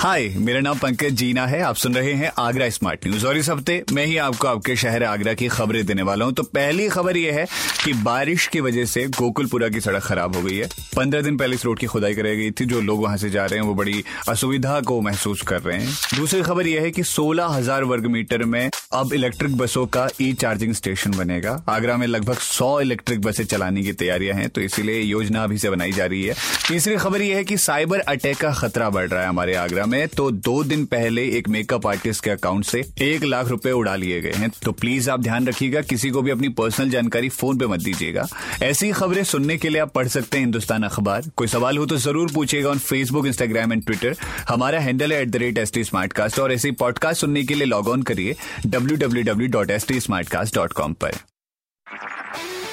हाय मेरा नाम पंकज जीना है। आप सुन रहे हैं आगरा स्मार्ट न्यूज़ और इस हफ़्ते मैं ही आपको आपके शहर आगरा की खबरें देने वाला हूँ। तो पहली खबर यह है कि बारिश की वजह से गोकुलपुरा की सड़क खराब हो गई है। पंद्रह दिन पहले इस रोड की खुदाई कराई गई थी। जो लोग वहाँ से जा रहे हैं, वो बड़ी असुविधा को महसूस कर रहे हैं। दूसरी खबर यह है कि सोलह हज़ार वर्ग मीटर में अब इलेक्ट्रिक बसों का ई चार्जिंग स्टेशन बनेगा। आगरा में लगभग सौ इलेक्ट्रिक बसें चलाने की तैयारियाँ हैं तो इसीलिए योजना अभी से बनाई जा रही है। तीसरी खबर यह है कि साइबर अटैक का खतरा बढ़ रहा है हमारे आगरा में तो दो दिन पहले एक मेकअप आर्टिस्ट के अकाउंट से एक लाख रुपए उड़ा लिए गए हैं। तो प्लीज़ आप ध्यान रखिएगा, किसी को भी अपनी पर्सनल जानकारी फ़ोन पे मत दीजिएगा। ऐसी खबरें सुनने के लिए आप पढ़ सकते हैं हिंदुस्तान अखबार। कोई सवाल हो तो ज़रूर पूछेगा on Facebook Instagram and Twitter हमारा हैंडल है at the rate S T smartcast और ऐसे पॉडकास्ट सुनने के लिए लॉग ऑन करिए W W W dot S T smart cast dot com पर।